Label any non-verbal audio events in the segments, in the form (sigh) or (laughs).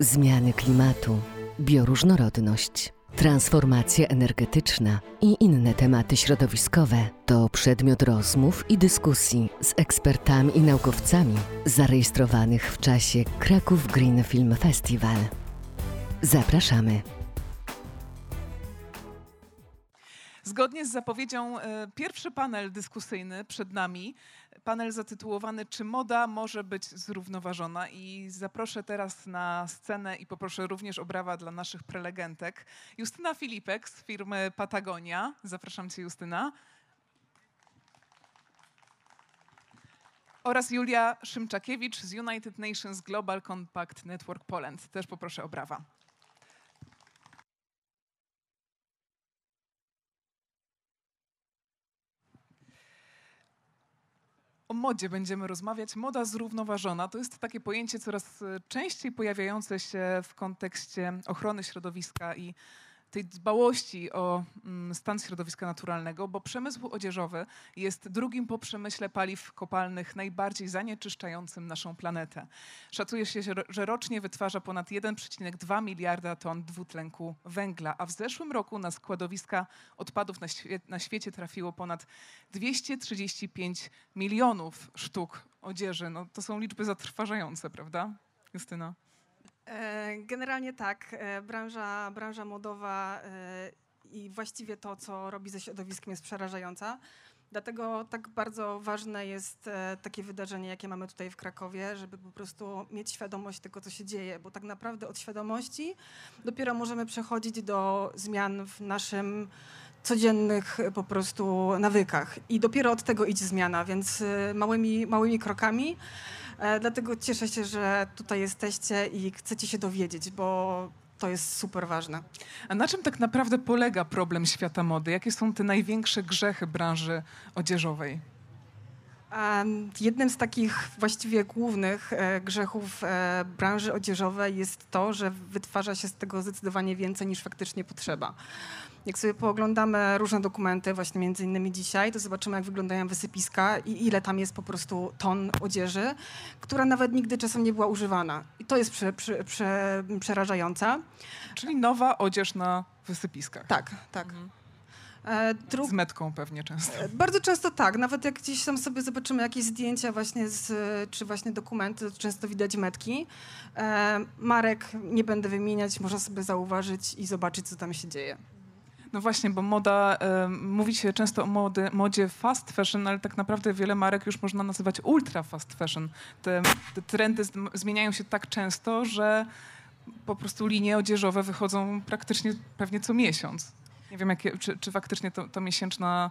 zmiany klimatu, bioróżnorodność, transformacja energetyczna i inne tematy środowiskowe to przedmiot rozmów i dyskusji z ekspertami i naukowcami zarejestrowanych w czasie Kraków Green Film Festival. Zapraszamy. Zgodnie z zapowiedzią, e, pierwszy panel dyskusyjny przed nami, panel zatytułowany Czy moda może być zrównoważona? I zaproszę teraz na scenę i poproszę również o brawa dla naszych prelegentek. Justyna Filipek z firmy Patagonia. Zapraszam cię, Justyna. Oraz Julia Szymczakiewicz z United Nations Global Compact Network Poland. Też poproszę o brawa. O modzie będziemy rozmawiać. Moda zrównoważona to jest takie pojęcie coraz e, częściej pojawiające się w kontekście ochrony środowiska i tej dbałości o mm, stan środowiska naturalnego, bo przemysł odzieżowy jest drugim po przemyśle paliw kopalnych najbardziej zanieczyszczającym naszą planetę. Szacuje się, że rocznie wytwarza ponad 1,2 miliarda ton dwutlenku węgla, a w zeszłym roku na składowiska odpadów na, świe na świecie trafiło ponad 235 milionów sztuk odzieży. No, to są liczby zatrważające, prawda, Justyna? E, generalnie tak. E, branża, branża modowa e, i właściwie to, co robi ze środowiskiem, jest przerażająca. Dlatego tak bardzo ważne jest takie wydarzenie, jakie mamy tutaj w Krakowie, żeby po prostu mieć świadomość tego, co się dzieje, bo tak naprawdę od świadomości dopiero możemy przechodzić do zmian w naszym codziennych po prostu nawykach. I dopiero od tego idzie zmiana, więc małymi, małymi krokami. E, dlatego cieszę się, że tutaj jesteście i chcecie się dowiedzieć, bo to jest super ważne. A na czym tak naprawdę polega problem świata mody? Jakie są te największe grzechy branży odzieżowej? Jednym z takich właściwie głównych e, grzechów e, branży odzieżowej jest to, że wytwarza się z tego zdecydowanie więcej niż faktycznie potrzeba. Jak sobie pooglądamy różne dokumenty, właśnie między innymi dzisiaj, to zobaczymy, jak wyglądają wysypiska i ile tam jest po prostu ton odzieży, która nawet nigdy czasem nie była używana. I to jest prze, prze, prze, przerażające. Czyli nowa odzież na wysypiskach. Tak, tak. Mhm. E, z metką pewnie często. E, bardzo często tak. Nawet jak gdzieś tam sobie zobaczymy jakieś zdjęcia właśnie, z, czy właśnie dokumenty, to często widać metki. E, marek nie będę wymieniać, można sobie zauważyć i zobaczyć, co tam się dzieje. No właśnie, bo moda, y, mówi się często o mody, modzie fast fashion, ale tak naprawdę wiele marek już można nazywać ultra fast fashion. Te, te trendy zmieniają się tak często, że po prostu linie odzieżowe wychodzą praktycznie pewnie co miesiąc. Nie wiem, jakie, czy, czy faktycznie to, to miesięczna,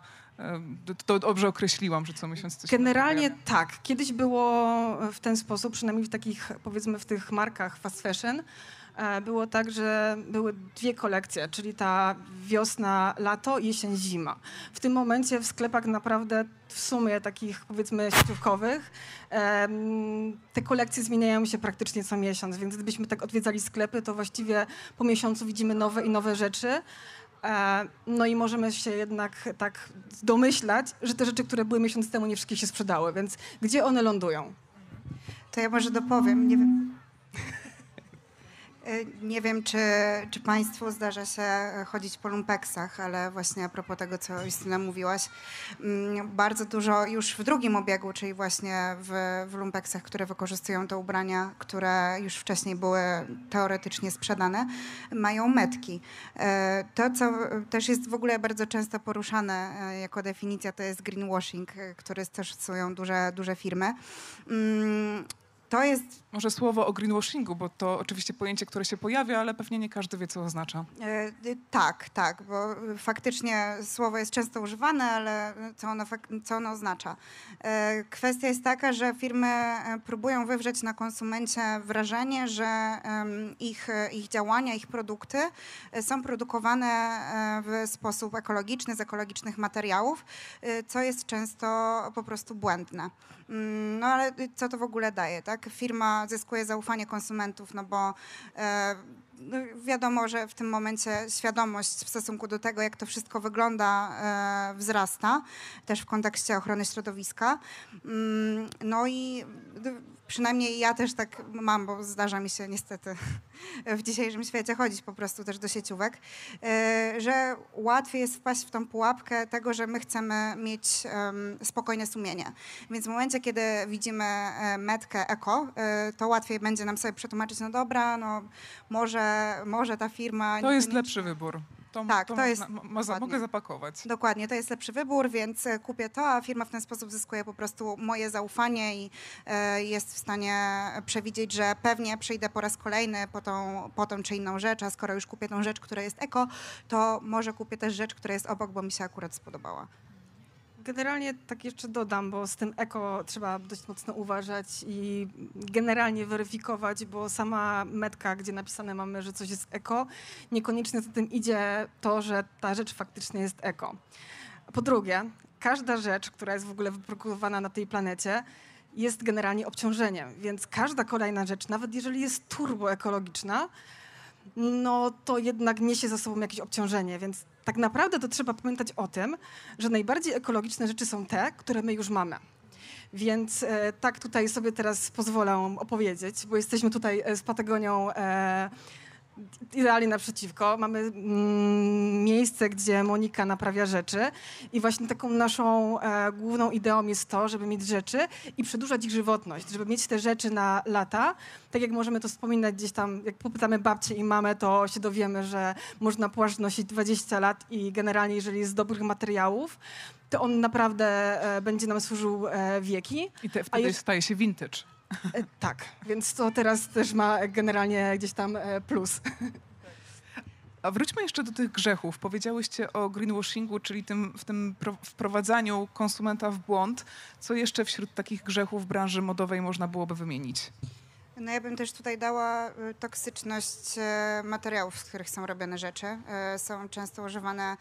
to dobrze określiłam, że co miesiąc coś Generalnie tak. Kiedyś było w ten sposób, przynajmniej w takich, powiedzmy, w tych markach fast fashion, E, było tak, że były dwie kolekcje, czyli ta wiosna, lato, jesień, zima. W tym momencie w sklepach naprawdę w sumie takich powiedzmy sieciówkowych te kolekcje zmieniają się praktycznie co miesiąc, więc gdybyśmy tak odwiedzali sklepy, to właściwie po miesiącu widzimy nowe i nowe rzeczy. E, no i możemy się jednak tak domyślać, że te rzeczy, które były miesiąc temu, nie wszystkie się sprzedały, więc gdzie one lądują? To ja może dopowiem. Nie wiem. Y, nie wiem, czy, czy Państwu zdarza się chodzić po lumpeksach, ale właśnie a propos tego, co Justyna mówiłaś, mm, bardzo dużo już w drugim obiegu, czyli właśnie w, w lumpeksach, które wykorzystują te ubrania, które już wcześniej były teoretycznie sprzedane, mają metki. Y, to, co też jest w ogóle bardzo często poruszane y, jako definicja, to jest greenwashing, który stosują duże, duże firmy. Mm, to jest... Może słowo o greenwashingu, bo to oczywiście pojęcie, które się pojawia, ale pewnie nie każdy wie, co oznacza. E, tak, tak, bo faktycznie słowo jest często używane, ale co ono, co ono oznacza? E, kwestia jest taka, że firmy e, próbują wywrzeć na konsumencie wrażenie, że ich, ich działania, ich produkty są produkowane w sposób ekologiczny, z ekologicznych materiałów, co jest często po prostu błędne. Mm, no ale co to w ogóle daje, tak? Firma zyskuje zaufanie konsumentów, no bo e, no wiadomo, że w tym momencie świadomość w stosunku do tego, jak to wszystko wygląda, e, wzrasta, też w kontekście ochrony środowiska. Mm, no i przynajmniej ja też tak mam, bo zdarza mi się niestety w dzisiejszym świecie chodzić po prostu też do sieciówek, e, że łatwiej jest wpaść w tą pułapkę tego, że my chcemy mieć spokojne sumienie. Więc w momencie, kiedy widzimy e, metkę eko, e, to łatwiej będzie nam sobie przetłumaczyć, no dobra, no może, może ta firma... To jest lepszy wybór. To, Tak, to, to jest- mo- mo- mogę zapakować. Dokładnie, to jest lepszy wybór, więc e, kupię to, a firma w ten sposób zyskuje po prostu moje zaufanie i e, jest w stanie przewidzieć, że pewnie przyjdę po raz kolejny po tą, po tą czy inną rzecz, a skoro już kupię tą rzecz, która jest eko, to może kupię też rzecz, która jest obok, bo mi się akurat spodobała. Generalnie tak jeszcze dodam, bo z tym eko trzeba dość mocno uważać i generalnie weryfikować, bo sama metka, gdzie napisane mamy, że coś jest eko, niekoniecznie za tym idzie to, że ta rzecz faktycznie jest eko. Po drugie, każda rzecz, która jest w ogóle wyprodukowana na tej planecie, jest generalnie obciążeniem, więc każda kolejna rzecz, nawet jeżeli jest turboekologiczna, no to jednak niesie za sobą jakieś obciążenie, więc tak naprawdę to trzeba pamiętać o tym, że najbardziej ekologiczne rzeczy są te, które my już mamy. Więc e, tak tutaj sobie teraz pozwolę opowiedzieć, bo jesteśmy tutaj e, z Patagonią e, idealnie naprzeciwko. Mamy mm, miejsce, gdzie Monika naprawia rzeczy i właśnie taką naszą e, główną ideą jest to, żeby mieć rzeczy i przedłużać ich żywotność, żeby mieć te rzeczy na lata. Tak jak możemy to wspominać gdzieś tam, jak popytamy babcię i mamę, to się dowiemy, że można płaszcz nosić 20 lat i generalnie, jeżeli jest z dobrych materiałów, to on naprawdę e, będzie nam służył e, wieki. I te, wtedy jest- staje się vintage. E, tak, więc to teraz też ma generalnie gdzieś tam e, plus. A wróćmy jeszcze do tych grzechów. Powiedziałyście o greenwashingu, czyli tym, w tym pro- wprowadzaniu konsumenta w błąd. Co jeszcze wśród takich grzechów branży modowej można byłoby wymienić? No ja bym też tutaj dała y, toksyczność e, materiałów, z których są robione rzeczy. Są często używane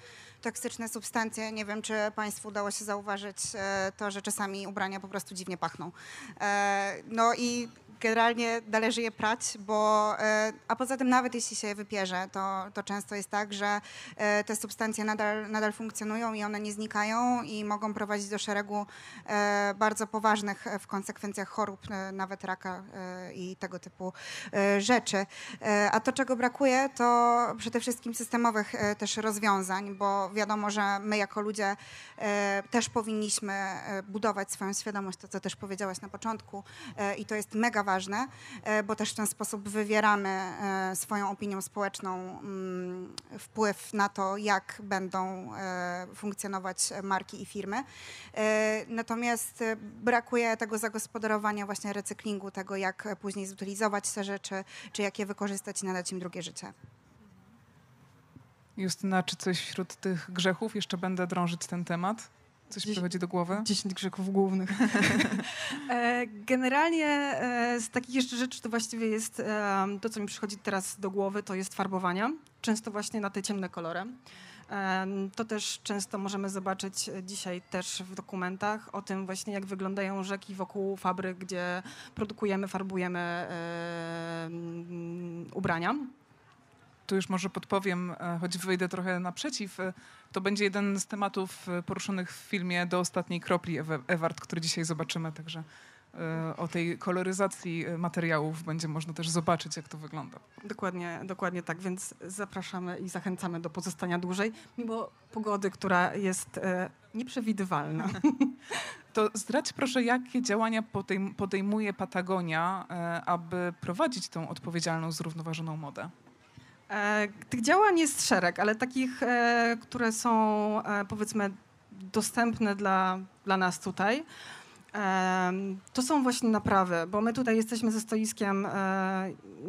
toksyczne substancje. Nie wiem, czy Państwu udało się zauważyć e, to, że czasami ubrania po prostu dziwnie pachną. E, No i generalnie należy je prać, bo e, a poza tym nawet jeśli się je wypierze, to, to często jest tak, że te substancje nadal, nadal funkcjonują i one nie znikają i mogą prowadzić do szeregu bardzo poważnych w konsekwencjach chorób, nawet raka i tego typu rzeczy. A to, czego brakuje, to przede wszystkim systemowych też rozwiązań, bo wiadomo, że my jako ludzie e, też powinniśmy e, budować swoją świadomość, to co też powiedziałaś na początku e, i to jest mega ważne, bo też w ten sposób wywieramy swoją opinią społeczną mm, wpływ na to, jak będą funkcjonować marki i firmy. Natomiast brakuje tego zagospodarowania właśnie recyklingu, tego jak później zutylizować te rzeczy, czy jak je wykorzystać i nadać im drugie życie. Justyna, czy coś wśród tych grzechów? Jeszcze będę drążyć ten temat. Coś Dziś- przychodzi do głowy? 10 grzechów głównych. (laughs) E, Generalnie e, z takich jeszcze rzeczy to właściwie jest e, to, co mi przychodzi teraz do głowy, to jest farbowania. Często właśnie na te ciemne kolory. To też często możemy zobaczyć dzisiaj też w dokumentach o tym właśnie, jak wyglądają rzeki wokół fabryk, gdzie produkujemy, farbujemy ubrania. Tu już może podpowiem, e, choć wyjdę trochę naprzeciw. e, To będzie jeden z tematów e, poruszonych w filmie Do ostatniej kropli Ewart, który dzisiaj zobaczymy. Także o tej koloryzacji materiałów będzie można też zobaczyć, jak to wygląda. Dokładnie, dokładnie tak, więc zapraszamy i zachęcamy do pozostania dłużej, mimo pogody, która jest nieprzewidywalna. (laughs) (laughs) To zdradź proszę, jakie działania podejm- podejmuje Patagonia, aby prowadzić tą odpowiedzialną, zrównoważoną modę? E, tych działań jest szereg, ale takich, e, które są e, powiedzmy dostępne dla, dla nas tutaj, to są właśnie naprawy, bo my tutaj jesteśmy ze stoiskiem, e,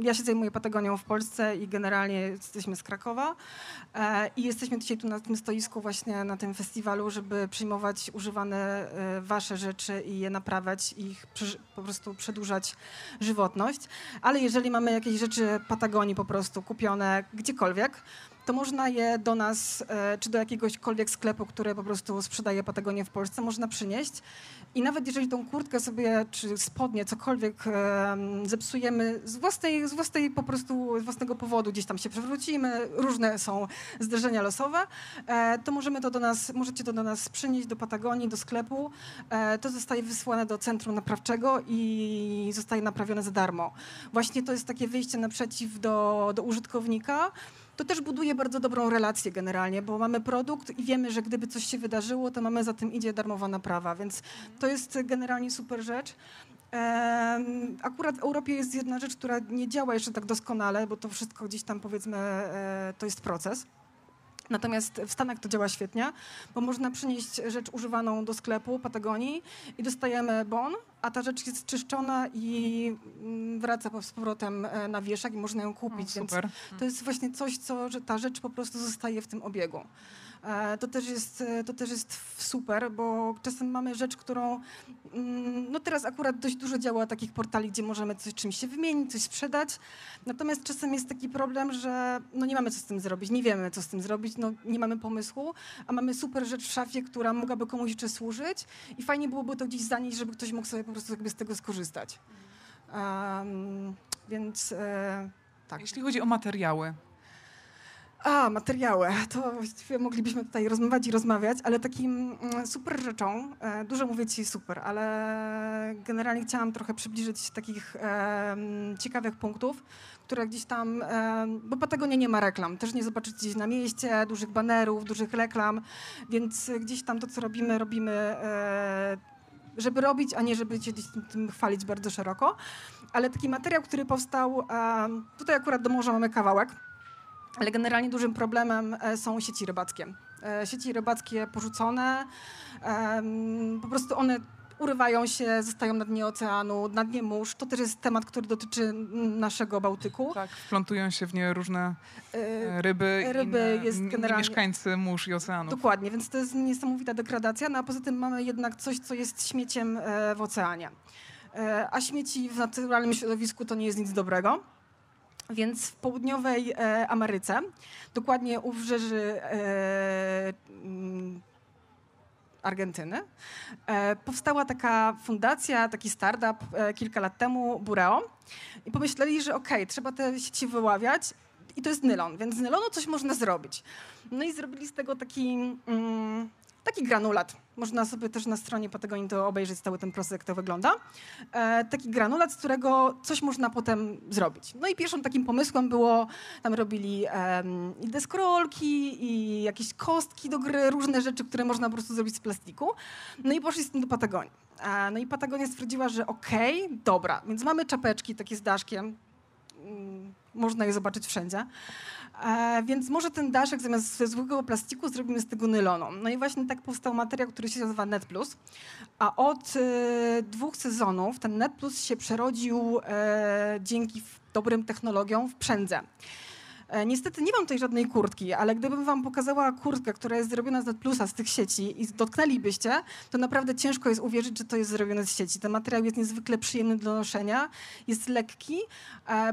ja się zajmuję Patagonią w Polsce i generalnie jesteśmy z Krakowa e, i jesteśmy dzisiaj tu na tym stoisku właśnie na tym festiwalu, żeby przyjmować używane e, wasze rzeczy i je naprawiać i ich po prostu przedłużać żywotność. Ale jeżeli mamy jakieś rzeczy Patagonii po prostu kupione gdziekolwiek, to można je do nas, e, czy do jakiegośkolwiek sklepu, który po prostu sprzedaje Patagonię w Polsce, można przynieść. I nawet jeżeli tą kurtkę sobie, czy spodnie, cokolwiek em, zepsujemy z własnej z własnej po prostu, z własnego powodu gdzieś tam się przewrócimy, różne są zdarzenia losowe, e, to możemy to do nas, możecie to do nas przynieść do Patagonii, do sklepu. E, to zostaje wysłane do centrum naprawczego i zostaje naprawione za darmo. Właśnie to jest takie wyjście naprzeciw do, do użytkownika. To też buduje bardzo dobrą relację generalnie, bo mamy produkt i wiemy, że gdyby coś się wydarzyło, to mamy za tym idzie darmowa naprawa, więc to jest generalnie super rzecz. Akurat w Europie jest jedna rzecz, która nie działa jeszcze tak doskonale, bo to wszystko gdzieś tam powiedzmy e, to jest proces. Natomiast w Stanach to działa świetnie, bo można przynieść rzecz używaną do sklepu Patagonii i dostajemy bon, a ta rzecz jest czyszczona i mm, wraca z powrotem e, na wieszak i można ją kupić. więc super. to jest właśnie coś, co, że ta rzecz po prostu zostaje w tym obiegu. E, To też, jest, e, to też jest super, bo czasem mamy rzecz, którą. mm, No teraz akurat dość dużo działa takich portali, gdzie możemy coś czymś się wymienić, coś sprzedać. Natomiast czasem jest taki problem, że no nie mamy co z tym zrobić, nie wiemy co z tym zrobić, no nie mamy pomysłu, a mamy super rzecz w szafie, która mogłaby komuś jeszcze służyć i fajnie byłoby to gdzieś zanieść, żeby ktoś mógł sobie po prostu jakby z tego skorzystać. Em, więc e, tak. Jeśli chodzi o materiały, A, materiały. To właściwie moglibyśmy tutaj rozmawiać i rozmawiać, ale takim mm, super rzeczą, e, dużo mówię ci super, ale generalnie chciałam trochę przybliżyć takich ciekawych punktów, które gdzieś tam, bo Patagonia nie ma reklam, też nie zobaczycie gdzieś na mieście, dużych banerów, dużych reklam, więc gdzieś tam to, co robimy, robimy e, żeby robić, a nie żeby się tym, tym chwalić bardzo szeroko. Ale taki materiał, który powstał, tutaj akurat do morza mamy kawałek, ale generalnie dużym problemem e, są sieci rybackie. E, Sieci rybackie porzucone, po prostu one urywają się, zostają na dnie oceanu, na dnie mórz. To też jest temat, który dotyczy naszego Bałtyku. tak, wplątują się w nie różne E, e, ryby, ryby generalnie- mieszkańcy mórz i oceanów. Dokładnie, więc to jest niesamowita degradacja, no a poza tym mamy jednak coś, co jest śmieciem e, w oceanie. A śmieci w naturalnym środowisku to nie jest nic dobrego. Więc w południowej Ameryce, dokładnie u wybrzeży Argentyny, e, powstała taka fundacja, taki startup e, kilka lat temu, Bureo. I pomyśleli, że okej, trzeba te sieci wyławiać i to jest nylon, więc z nylonu coś można zrobić. No i zrobili z tego taki, mm, taki granulat. Można sobie też na stronie Patagonii to obejrzeć cały ten proces, jak to wygląda. E, taki granulat, z którego coś można potem zrobić. No i pierwszym takim pomysłem było, tam robili em, i deskorolki, i jakieś kostki do gry, różne rzeczy, które można po prostu zrobić z plastiku. No i poszli z tym do Patagonii. E, no i Patagonia stwierdziła, że okej, dobra, więc mamy czapeczki takie z daszkiem, Mm, można je zobaczyć wszędzie. E, więc może ten daszek zamiast zwykłego plastiku zrobimy z tego nylonu. No i właśnie tak powstał materiał, który się nazywa Net Plus. A od e, dwóch sezonów ten Net Plus się przerodził e, dzięki dobrym technologiom w przędzę. Niestety nie mam tutaj żadnej kurtki, ale gdybym wam pokazała kurtkę, która jest zrobiona z Net Plusa, z tych sieci i dotknęlibyście, to naprawdę ciężko jest uwierzyć, że to jest zrobione z sieci. Ten materiał jest niezwykle przyjemny do noszenia, jest lekki,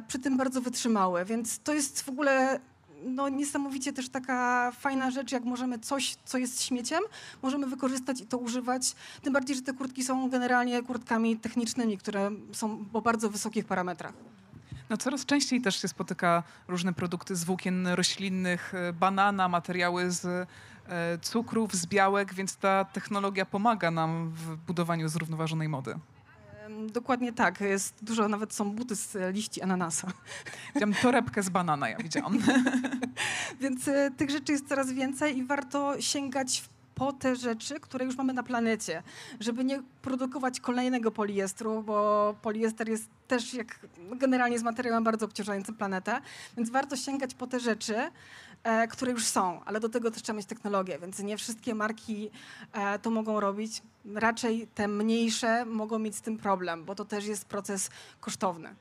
przy tym bardzo wytrzymały, więc to jest w ogóle no, niesamowicie też taka fajna rzecz, jak możemy coś, co jest śmieciem, możemy wykorzystać i to używać. Tym bardziej, że te kurtki są generalnie kurtkami technicznymi, które są o bardzo wysokich parametrach. No coraz częściej też się spotyka różne produkty z włókien roślinnych, e, banana, materiały z e, cukrów, z białek, więc ta technologia pomaga nam w budowaniu zrównoważonej mody. Dokładnie tak. Jest dużo, nawet są buty z e, liści ananasa. (laughs) Widziałam torebkę z banana, ja widziałam. (laughs) Więc e, tych rzeczy jest coraz więcej i warto sięgać w- po te rzeczy, które już mamy na planecie, żeby nie produkować kolejnego poliestru, bo poliester jest też jak generalnie jest materiałem bardzo obciążającym planetę, więc warto sięgać po te rzeczy, które już są, ale do tego też trzeba mieć technologię, więc nie wszystkie marki e, to mogą robić. Raczej te mniejsze mogą mieć z tym problem, bo to też jest proces kosztowny.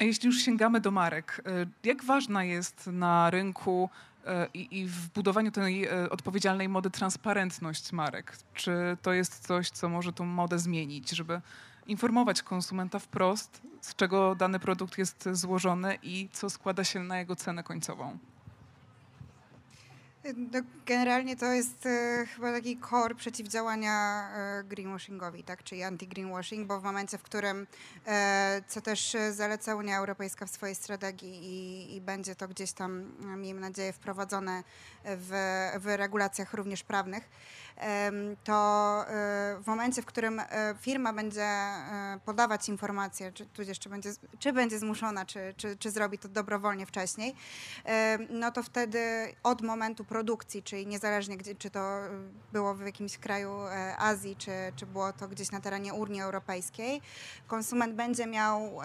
A jeśli już sięgamy do marek, e, jak ważna jest na rynku e, i, w budowaniu tej e, odpowiedzialnej mody transparentność marek? Czy to jest coś, co może tą modę zmienić, żeby informować konsumenta wprost, z czego dany produkt jest złożony i co składa się na jego cenę końcową? No, generalnie to jest e, chyba taki core przeciwdziałania e, greenwashingowi, tak, czyli anti-greenwashing, bo w momencie, w którym, e, co też zaleca Unia Europejska w swojej strategii i, i będzie to gdzieś tam, miejmy nadzieję, wprowadzone w, w regulacjach również prawnych, to e, w momencie, w którym e, firma będzie e, podawać informacje, czy czy będzie, czy będzie zmuszona, czy, czy, czy zrobi to dobrowolnie wcześniej, no to wtedy od momentu produkcji, czyli niezależnie gdzie, czy to było w jakimś kraju Azji, czy, czy było to gdzieś na terenie Unii Europejskiej, konsument będzie miał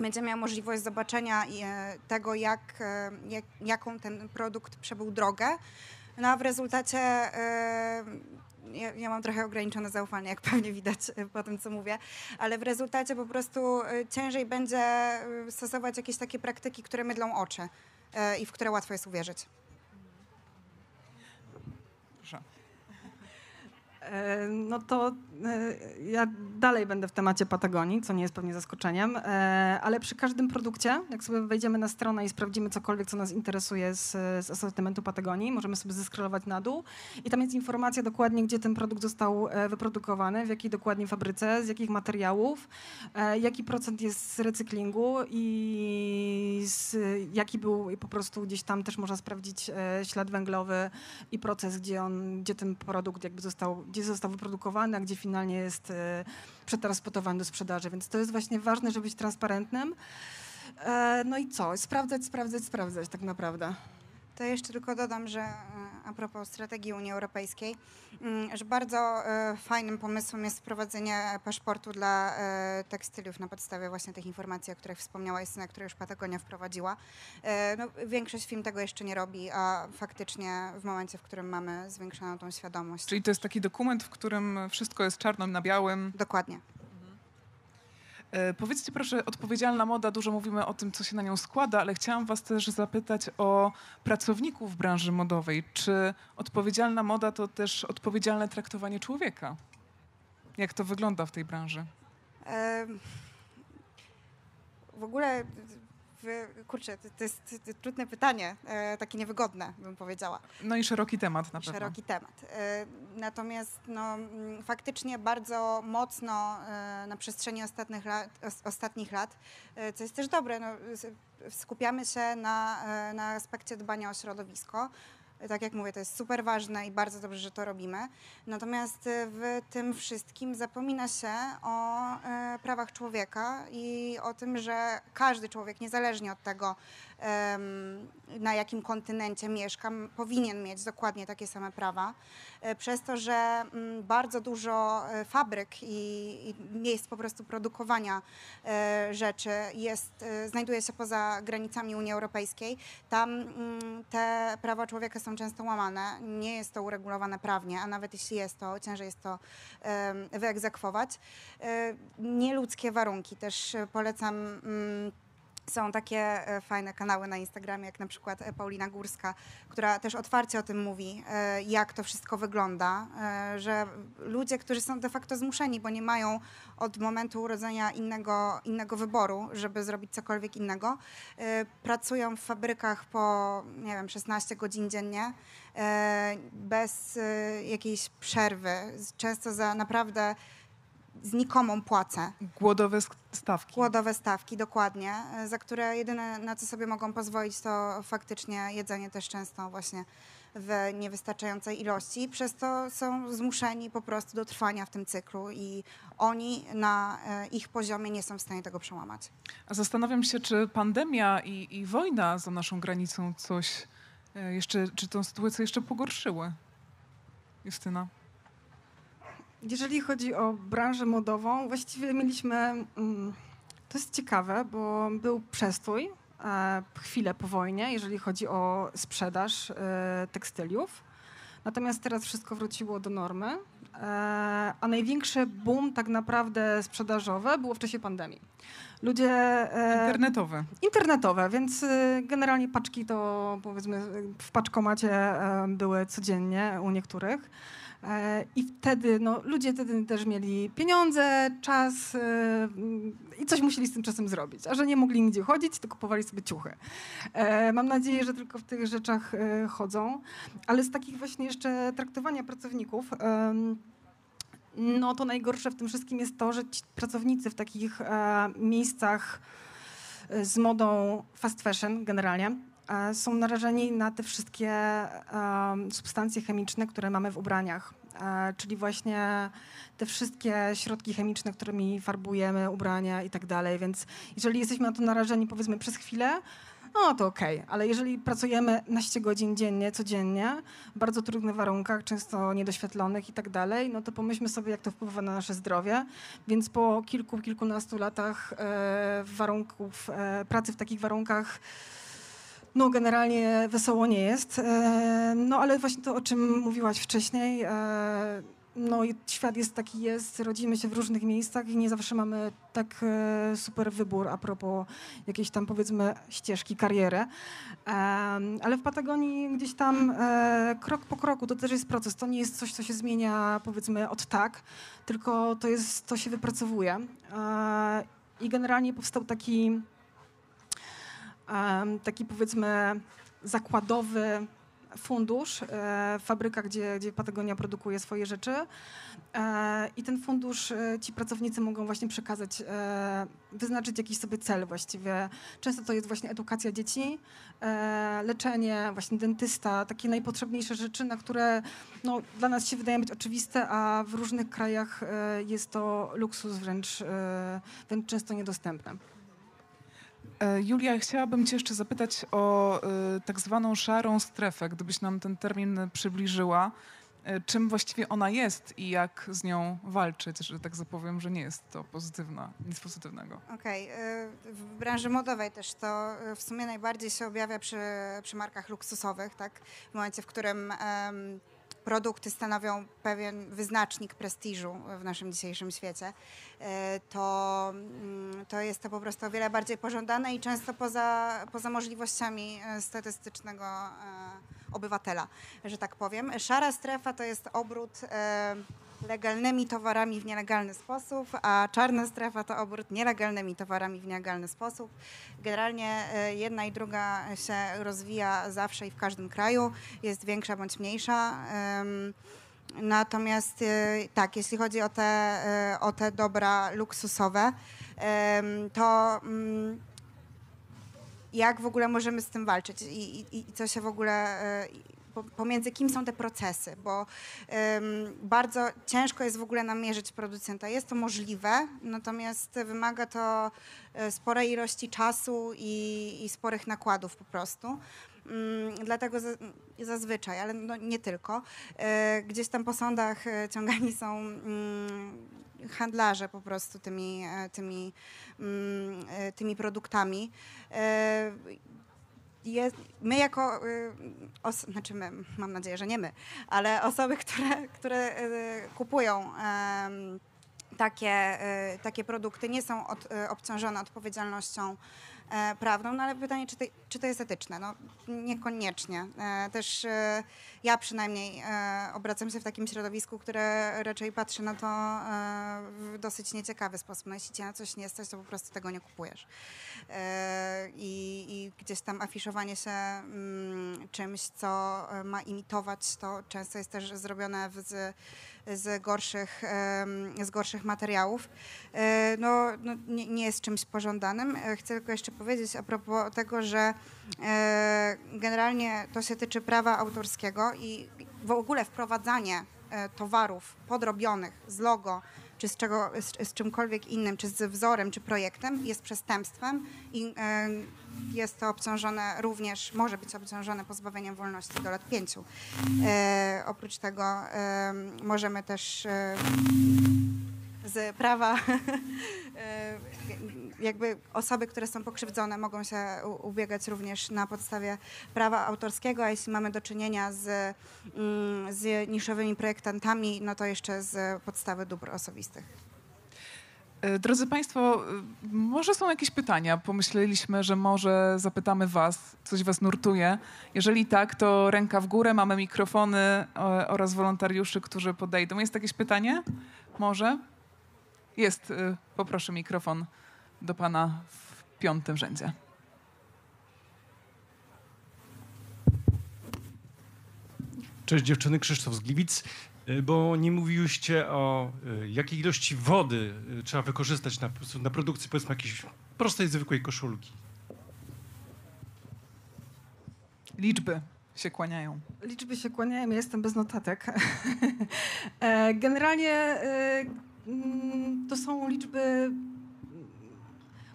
będzie miał możliwość zobaczenia tego, jak, jak, jaką ten produkt przebył drogę. No a w rezultacie e, ja, ja mam trochę ograniczone zaufanie, jak pewnie widać e, po tym, co mówię, ale w rezultacie po prostu e, ciężej będzie stosować jakieś takie praktyki, które mydlą oczy i w które łatwo jest uwierzyć. Proszę. E, No to e, ja dalej będę w temacie Patagonii, co nie jest pewnie zaskoczeniem, e, ale przy każdym produkcie, jak sobie wejdziemy na stronę i sprawdzimy cokolwiek, co nas interesuje z, z asortymentu Patagonii, możemy sobie zeskrolować na dół i tam jest informacja dokładnie, gdzie ten produkt został e, wyprodukowany, w jakiej dokładnie fabryce, z jakich materiałów, e, jaki procent jest z recyklingu i z, jaki był i po prostu gdzieś tam też można sprawdzić e, ślad węglowy i proces, gdzie, on, gdzie ten produkt jakby został, gdzie został wyprodukowany, a gdzie finalnie jest e, przetransportowany do sprzedaży. Więc to jest właśnie ważne, żeby być transparentnym. E, no i co? Sprawdzać, sprawdzać, sprawdzać tak naprawdę. To jeszcze tylko dodam, że e, a propos strategii Unii Europejskiej, mm, że bardzo e, fajnym pomysłem jest wprowadzenie paszportu dla e, tekstyliów na podstawie właśnie tych informacji, o których wspomniała Justyna, które już Patagonia wprowadziła. No, większość firm tego jeszcze nie robi, a faktycznie w momencie, w którym mamy zwiększoną tą świadomość. Czyli to jest taki dokument, w którym wszystko jest czarno na białym. Dokładnie. E, Powiedzcie proszę, odpowiedzialna moda, dużo mówimy o tym, co się na nią składa, ale chciałam was też zapytać o pracowników branży modowej. Czy odpowiedzialna moda to też odpowiedzialne traktowanie człowieka? Jak to wygląda w tej branży? Em, W ogóle, kurczę, to, jest trudne pytanie, e, takie niewygodne, bym powiedziała. No i szeroki temat na pewno. szeroki temat. E, Natomiast no, faktycznie bardzo mocno e, na przestrzeni ostatnich lat, os- ostatnich lat co jest też dobre, no, skupiamy się na, na aspekcie dbania o środowisko. Tak jak mówię, to jest super ważne i bardzo dobrze, że to robimy. Natomiast e, w tym wszystkim zapomina się o e, prawach człowieka i o tym, że każdy człowiek, niezależnie od tego, na jakim kontynencie mieszka, m- powinien mieć dokładnie takie same prawa. E, Przez to, że mm, bardzo dużo e, fabryk i, miejsc po prostu produkowania e, rzeczy jest, znajduje się poza granicami Unii Europejskiej, tam mm, te prawa człowieka są często łamane. Nie jest to uregulowane prawnie, a nawet jeśli jest to, ciężej jest to wyegzekwować. Nieludzkie warunki też polecam. Są takie e, fajne kanały na Instagramie, jak na przykład e, Paulina Górska, która też otwarcie o tym mówi, e, jak to wszystko wygląda, że ludzie, którzy są de facto zmuszeni, bo nie mają od momentu urodzenia innego, innego wyboru, żeby zrobić cokolwiek innego, pracują w fabrykach po, nie wiem, 16 godzin dziennie, bez jakiejś przerwy, często za naprawdę znikomą płacę. Głodowe stawki. Głodowe stawki, dokładnie, e, za które jedyne na co sobie mogą pozwolić to faktycznie jedzenie też często właśnie w niewystarczającej ilości. Przez to są zmuszeni po prostu do trwania w tym cyklu i oni na e, ich poziomie nie są w stanie tego przełamać. A zastanawiam się, czy pandemia i, i wojna za naszą granicą coś e, jeszcze, czy tą sytuację jeszcze pogorszyły? Justyna. Jeżeli chodzi o branżę modową, właściwie mieliśmy. mm, To jest ciekawe, bo był przestój e, chwilę po wojnie, jeżeli chodzi o sprzedaż e, tekstyliów. Natomiast teraz wszystko wróciło do normy, e, a największy boom tak naprawdę sprzedażowy było w czasie pandemii. Ludzie. Internetowe. internetowe, więc generalnie paczki to powiedzmy w paczkomacie były codziennie u niektórych. E, I wtedy no, ludzie wtedy też mieli pieniądze, czas e, i coś musieli z tym czasem zrobić. A że nie mogli nigdzie chodzić, to kupowali sobie ciuchy. E, mam nadzieję, że tylko w tych rzeczach chodzą. Ale z takich właśnie jeszcze traktowania pracowników, no to najgorsze w tym wszystkim jest to, że pracownicy w takich e, miejscach z modą fast fashion generalnie są narażeni na te wszystkie em, substancje chemiczne, które mamy w ubraniach. E, czyli właśnie te wszystkie środki chemiczne, którymi farbujemy ubrania i tak dalej. Więc jeżeli jesteśmy na to narażeni powiedzmy przez chwilę, no to okej, ale jeżeli pracujemy naście godzin dziennie, codziennie, w bardzo trudnych warunkach, często niedoświetlonych i tak dalej, no to pomyślmy sobie, jak to wpływa na nasze zdrowie. Więc po kilku, kilkunastu latach e, warunków e, pracy w takich warunkach, no generalnie wesoło nie jest. E, no ale właśnie to, o czym mówiłaś wcześniej, e, no świat jest taki jest, rodzimy się w różnych miejscach i nie zawsze mamy tak e, super wybór a propos jakiejś tam powiedzmy ścieżki, kariery. Ale w Patagonii gdzieś tam krok po kroku to też jest proces. To nie jest coś, co się zmienia powiedzmy od tak, tylko to jest, to się wypracowuje. I generalnie powstał taki taki powiedzmy zakładowy fundusz, e, fabryka, gdzie, gdzie Patagonia produkuje swoje rzeczy. E, I ten fundusz e, ci pracownicy mogą właśnie przekazać, wyznaczyć jakiś sobie cel właściwie. Często to jest właśnie edukacja dzieci, leczenie, właśnie dentysta, takie najpotrzebniejsze rzeczy, na które no, dla nas się wydają być oczywiste, a w różnych krajach jest to luksus wręcz, wręcz często niedostępne. E, Julia, chciałabym Cię jeszcze zapytać o e, tak zwaną szarą strefę, gdybyś nam ten termin przybliżyła. E, Czym właściwie ona jest i jak z nią walczyć, że tak zapowiem, że nie jest to pozytywna, nic pozytywnego. Okej, y, w branży modowej też to w sumie najbardziej się objawia przy, przy markach luksusowych, tak? W momencie, w którym em, produkty stanowią pewien wyznacznik prestiżu w naszym dzisiejszym świecie, y, to, mm, to jest to po prostu o wiele bardziej pożądane i często poza, poza możliwościami e, statystycznego e, obywatela, że tak powiem. Szara strefa to jest obrót e, legalnymi towarami w nielegalny sposób, a czarna strefa to obrót nielegalnymi towarami w nielegalny sposób. Generalnie e, jedna i druga się rozwija zawsze i w każdym kraju, jest większa bądź mniejsza. Natomiast e, tak, jeśli chodzi o te, e, o te dobra luksusowe, to mm, jak w ogóle możemy z tym walczyć i, i, i co się w ogóle pomiędzy kim są te procesy, bo bardzo ciężko jest w ogóle namierzyć producenta. Jest to możliwe, natomiast wymaga to e, sporej ilości czasu i, i sporych nakładów po prostu. Mm, Dlatego za- zazwyczaj, ale no nie tylko, e, gdzieś tam po sądach e, ciągani są mm, handlarze po prostu tymi, tymi, mm, tymi produktami. Jest, my jako, y, os, znaczy my, mam nadzieję, że nie my, ale osoby, które, które y, kupują em, takie, y, takie produkty, nie są od, y, obciążone odpowiedzialnością prawną, no ale pytanie, czy to, czy to jest etyczne? No niekoniecznie. E, Też e, ja przynajmniej e, obracam się w takim środowisku, które raczej patrzy na to e, w dosyć nieciekawy sposób. No jeśli cię na coś nie stać, to po prostu tego nie kupujesz. E, I, i gdzieś tam afiszowanie się mm, czymś, co e, ma imitować, to często jest też zrobione w, z, z, gorszych, z gorszych materiałów. E, No, no nie, nie jest czymś pożądanym. E, Chcę tylko jeszcze powiedzieć a propos tego, że e, generalnie to się tyczy prawa autorskiego i w ogóle wprowadzanie towarów podrobionych z logo, czy z, czego, z, z czymkolwiek innym, czy z wzorem, czy projektem jest przestępstwem i jest to obciążone również, może być obciążone pozbawieniem wolności do lat pięciu. E, oprócz tego możemy też e, z prawa (laughs) e, jakby osoby, które są pokrzywdzone mogą się ubiegać również na podstawie prawa autorskiego, a jeśli mamy do czynienia z, mm, z niszowymi projektantami, no to jeszcze z podstawy dóbr osobistych. E, drodzy Państwo, e, może są jakieś pytania? Pomyśleliśmy, że może zapytamy Was, coś Was nurtuje. Jeżeli tak, to ręka w górę, mamy mikrofony oraz wolontariuszy, którzy podejdą. Jest jakieś pytanie? Może? Jest. Poproszę mikrofon do Pana w piątym rzędzie. Cześć dziewczyny, Krzysztof z Gliwic. Y, bo nie mówiłyście o y, jakiej ilości wody y, trzeba wykorzystać na, na produkcję powiedzmy jakiejś prostej, zwykłej koszulki. Liczby się kłaniają. Liczby się kłaniają, ja jestem bez notatek. (laughs) E, generalnie to są liczby.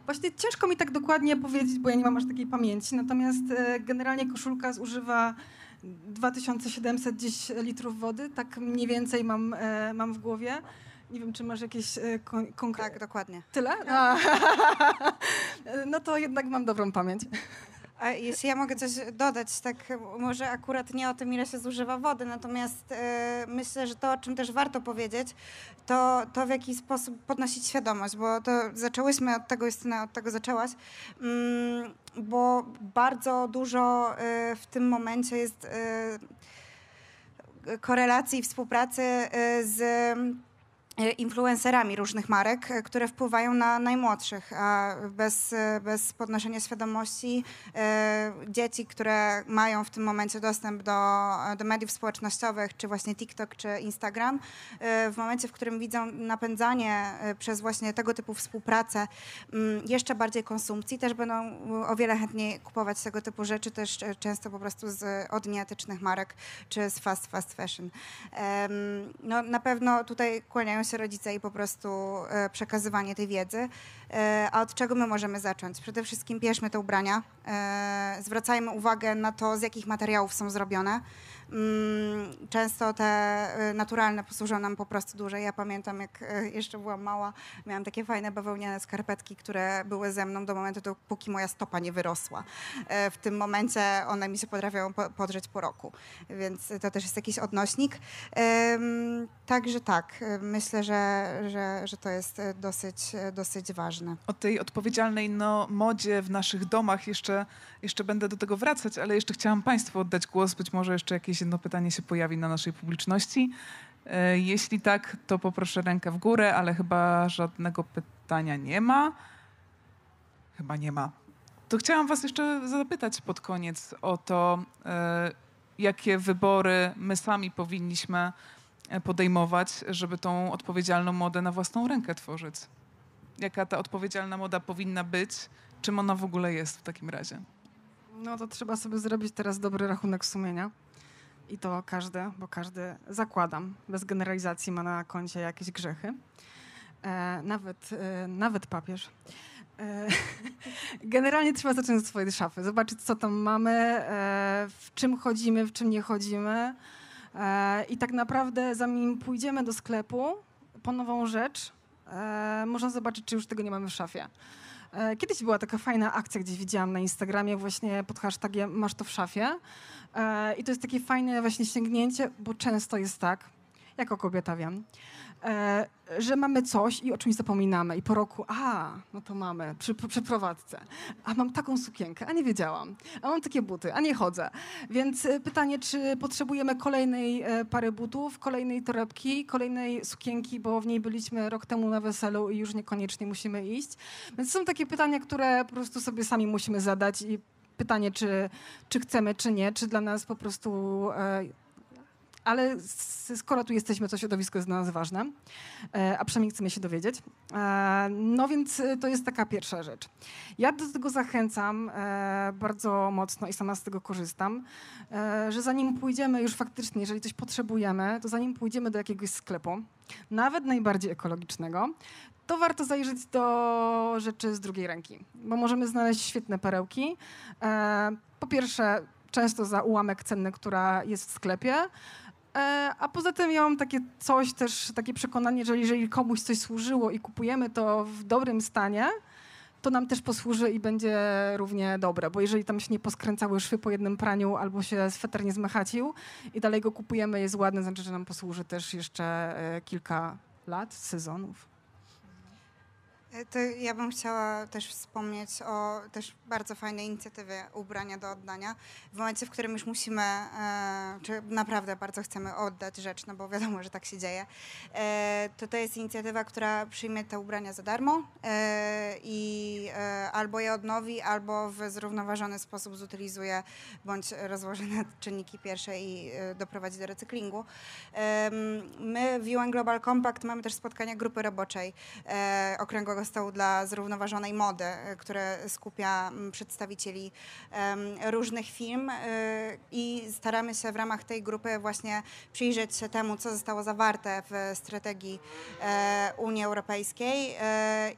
Właśnie ciężko mi tak dokładnie powiedzieć, bo ja nie mam aż takiej pamięci. Natomiast generalnie koszulka zużywa 2700 dziś litrów wody, tak mniej więcej mam, e, mam w głowie. Nie wiem, czy masz jakieś e, konkretne... Tak, dokładnie. Tyle? A. (laughs) no to jednak mam dobrą pamięć. A jeśli ja mogę coś dodać, tak może akurat nie o tym, ile się zużywa wody, natomiast e, myślę, że to, o czym też warto powiedzieć, to, to w jaki sposób podnosić świadomość, bo to zaczęłyśmy od tego, Justyna, od tego zaczęłaś, mm, bo bardzo dużo e, w tym momencie jest e, korelacji i współpracy z influencerami różnych marek, e, które wpływają na najmłodszych, a bez, e, bez podnoszenia świadomości e, dzieci, które mają w tym momencie dostęp do, do mediów społecznościowych, czy właśnie TikTok, czy Instagram, w momencie, w którym widzą napędzanie przez właśnie tego typu współpracę mm, jeszcze bardziej konsumpcji, też będą o wiele chętniej kupować tego typu rzeczy, też często po prostu z, od nieetycznych marek, czy z fast, fast fashion. No, na pewno tutaj kłaniają się rodzice i po prostu e, przekazywanie tej wiedzy. E, a od czego my możemy zacząć? Przede wszystkim bierzmy te ubrania, e, zwracajmy uwagę na to, z jakich materiałów są zrobione. Mm, często te y, naturalne posłużą nam po prostu dłużej. Ja pamiętam, jak y, jeszcze byłam mała, miałam takie fajne bawełniane skarpetki, które były ze mną do momentu, dopóki moja stopa nie wyrosła. E, w tym momencie one mi się potrafią podrzeć po roku, więc to też jest jakiś odnośnik. Także tak, y, myślę, że, że, że to jest dosyć, dosyć ważne. O tej odpowiedzialnej no, modzie w naszych domach jeszcze, jeszcze będę do tego wracać, ale jeszcze chciałam Państwu oddać głos, być może jeszcze jakieś jedno pytanie się pojawi na naszej publiczności. E, jeśli tak, to poproszę rękę w górę, ale chyba żadnego pytania nie ma. Chyba nie ma. To chciałam Was jeszcze zapytać pod koniec o to, e, jakie wybory my sami powinniśmy e, podejmować, żeby tą odpowiedzialną modę na własną rękę tworzyć. Jaka ta odpowiedzialna moda powinna być? Czym ona w ogóle jest w takim razie? No to trzeba sobie zrobić teraz dobry rachunek sumienia i to każdy, bo każdy, zakładam, bez generalizacji ma na koncie jakieś grzechy. E, nawet, e, nawet papież. E, (laughs) generalnie trzeba zacząć od swojej szafy, zobaczyć, co tam mamy, e, w czym chodzimy, w czym nie chodzimy. E, I tak naprawdę, zanim pójdziemy do sklepu po nową rzecz, e, można zobaczyć, czy już tego nie mamy w szafie. Kiedyś była taka fajna akcja, gdzie widziałam na Instagramie właśnie pod hashtagiem masz to w szafie. E, I to jest takie fajne właśnie sięgnięcie, bo często jest tak, jako kobieta wiem, e, że mamy coś i o czymś zapominamy. I po roku, a, no to mamy, przy przeprowadzce. A mam taką sukienkę, a nie wiedziałam. A mam takie buty, a nie chodzę. Więc e, pytanie, czy potrzebujemy kolejnej pary butów, kolejnej torebki, kolejnej sukienki, bo w niej byliśmy rok temu na weselu i już niekoniecznie musimy iść. Więc są takie pytania, które po prostu sobie sami musimy zadać i pytanie, czy, czy chcemy, czy nie, czy dla nas po prostu. E, ale skoro tu jesteśmy, to środowisko jest dla nas ważne, e, a przynajmniej chcemy się dowiedzieć. E, no więc to jest taka pierwsza rzecz. Ja do tego zachęcam bardzo mocno i sama z tego korzystam, że zanim pójdziemy już faktycznie, jeżeli coś potrzebujemy, to zanim pójdziemy do jakiegoś sklepu, nawet najbardziej ekologicznego, to warto zajrzeć do rzeczy z drugiej ręki, bo możemy znaleźć świetne perełki. E, po pierwsze, często za ułamek cenny, która jest w sklepie. E, a poza tym ja mam takie coś też, takie przekonanie, że jeżeli komuś coś służyło i kupujemy to w dobrym stanie, to nam też posłuży i będzie równie dobre, bo jeżeli tam się nie poskręcały szwy po jednym praniu albo się sweter nie zmechacił i dalej go kupujemy, jest ładny, znaczy, że nam posłuży też jeszcze e, kilka lat, sezonów. E, To ja bym chciała też wspomnieć o też bardzo fajnej inicjatywie ubrania do oddania. W momencie, w którym już musimy, e, czy naprawdę bardzo chcemy oddać rzecz, no bo wiadomo, że tak się dzieje, e, to to jest inicjatywa, która przyjmie te ubrania za darmo e, i e, albo je odnowi, albo w zrównoważony sposób zutylizuje, bądź rozłoży na czynniki pierwsze i e, doprowadzi do recyklingu. My w UN Global Compact mamy też spotkania grupy roboczej e, Okrągłego Stołu dla Zrównoważonej Mody, e, które skupia przedstawicieli różnych firm e, i staramy się w ramach tej grupy właśnie przyjrzeć się temu, co zostało zawarte w strategii e, Unii Europejskiej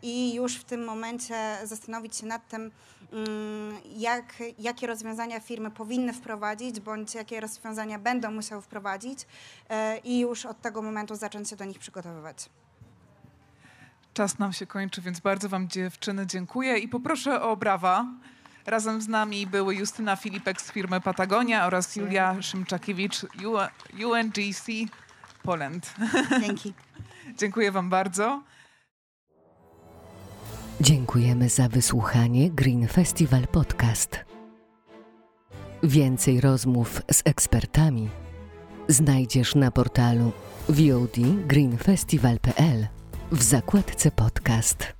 i już w tym momencie zastanowić się nad tym, mm, jak, jakie rozwiązania firmy powinny wprowadzić, bądź jakie rozwiązania będą musiały wprowadzić i już od tego momentu zacząć się do nich przygotowywać. Czas nam się kończy, więc bardzo wam dziewczyny dziękuję i poproszę o brawa. Razem z nami były Justyna Filipek z firmy Patagonia oraz Julia Szymczakiewicz, UNGC Poland. Dzięki. (laughs) Dziękuję wam bardzo. Dziękujemy za wysłuchanie Green Festival Podcast. Więcej rozmów z ekspertami znajdziesz na portalu VOD greenfestival.pl w zakładce podcast.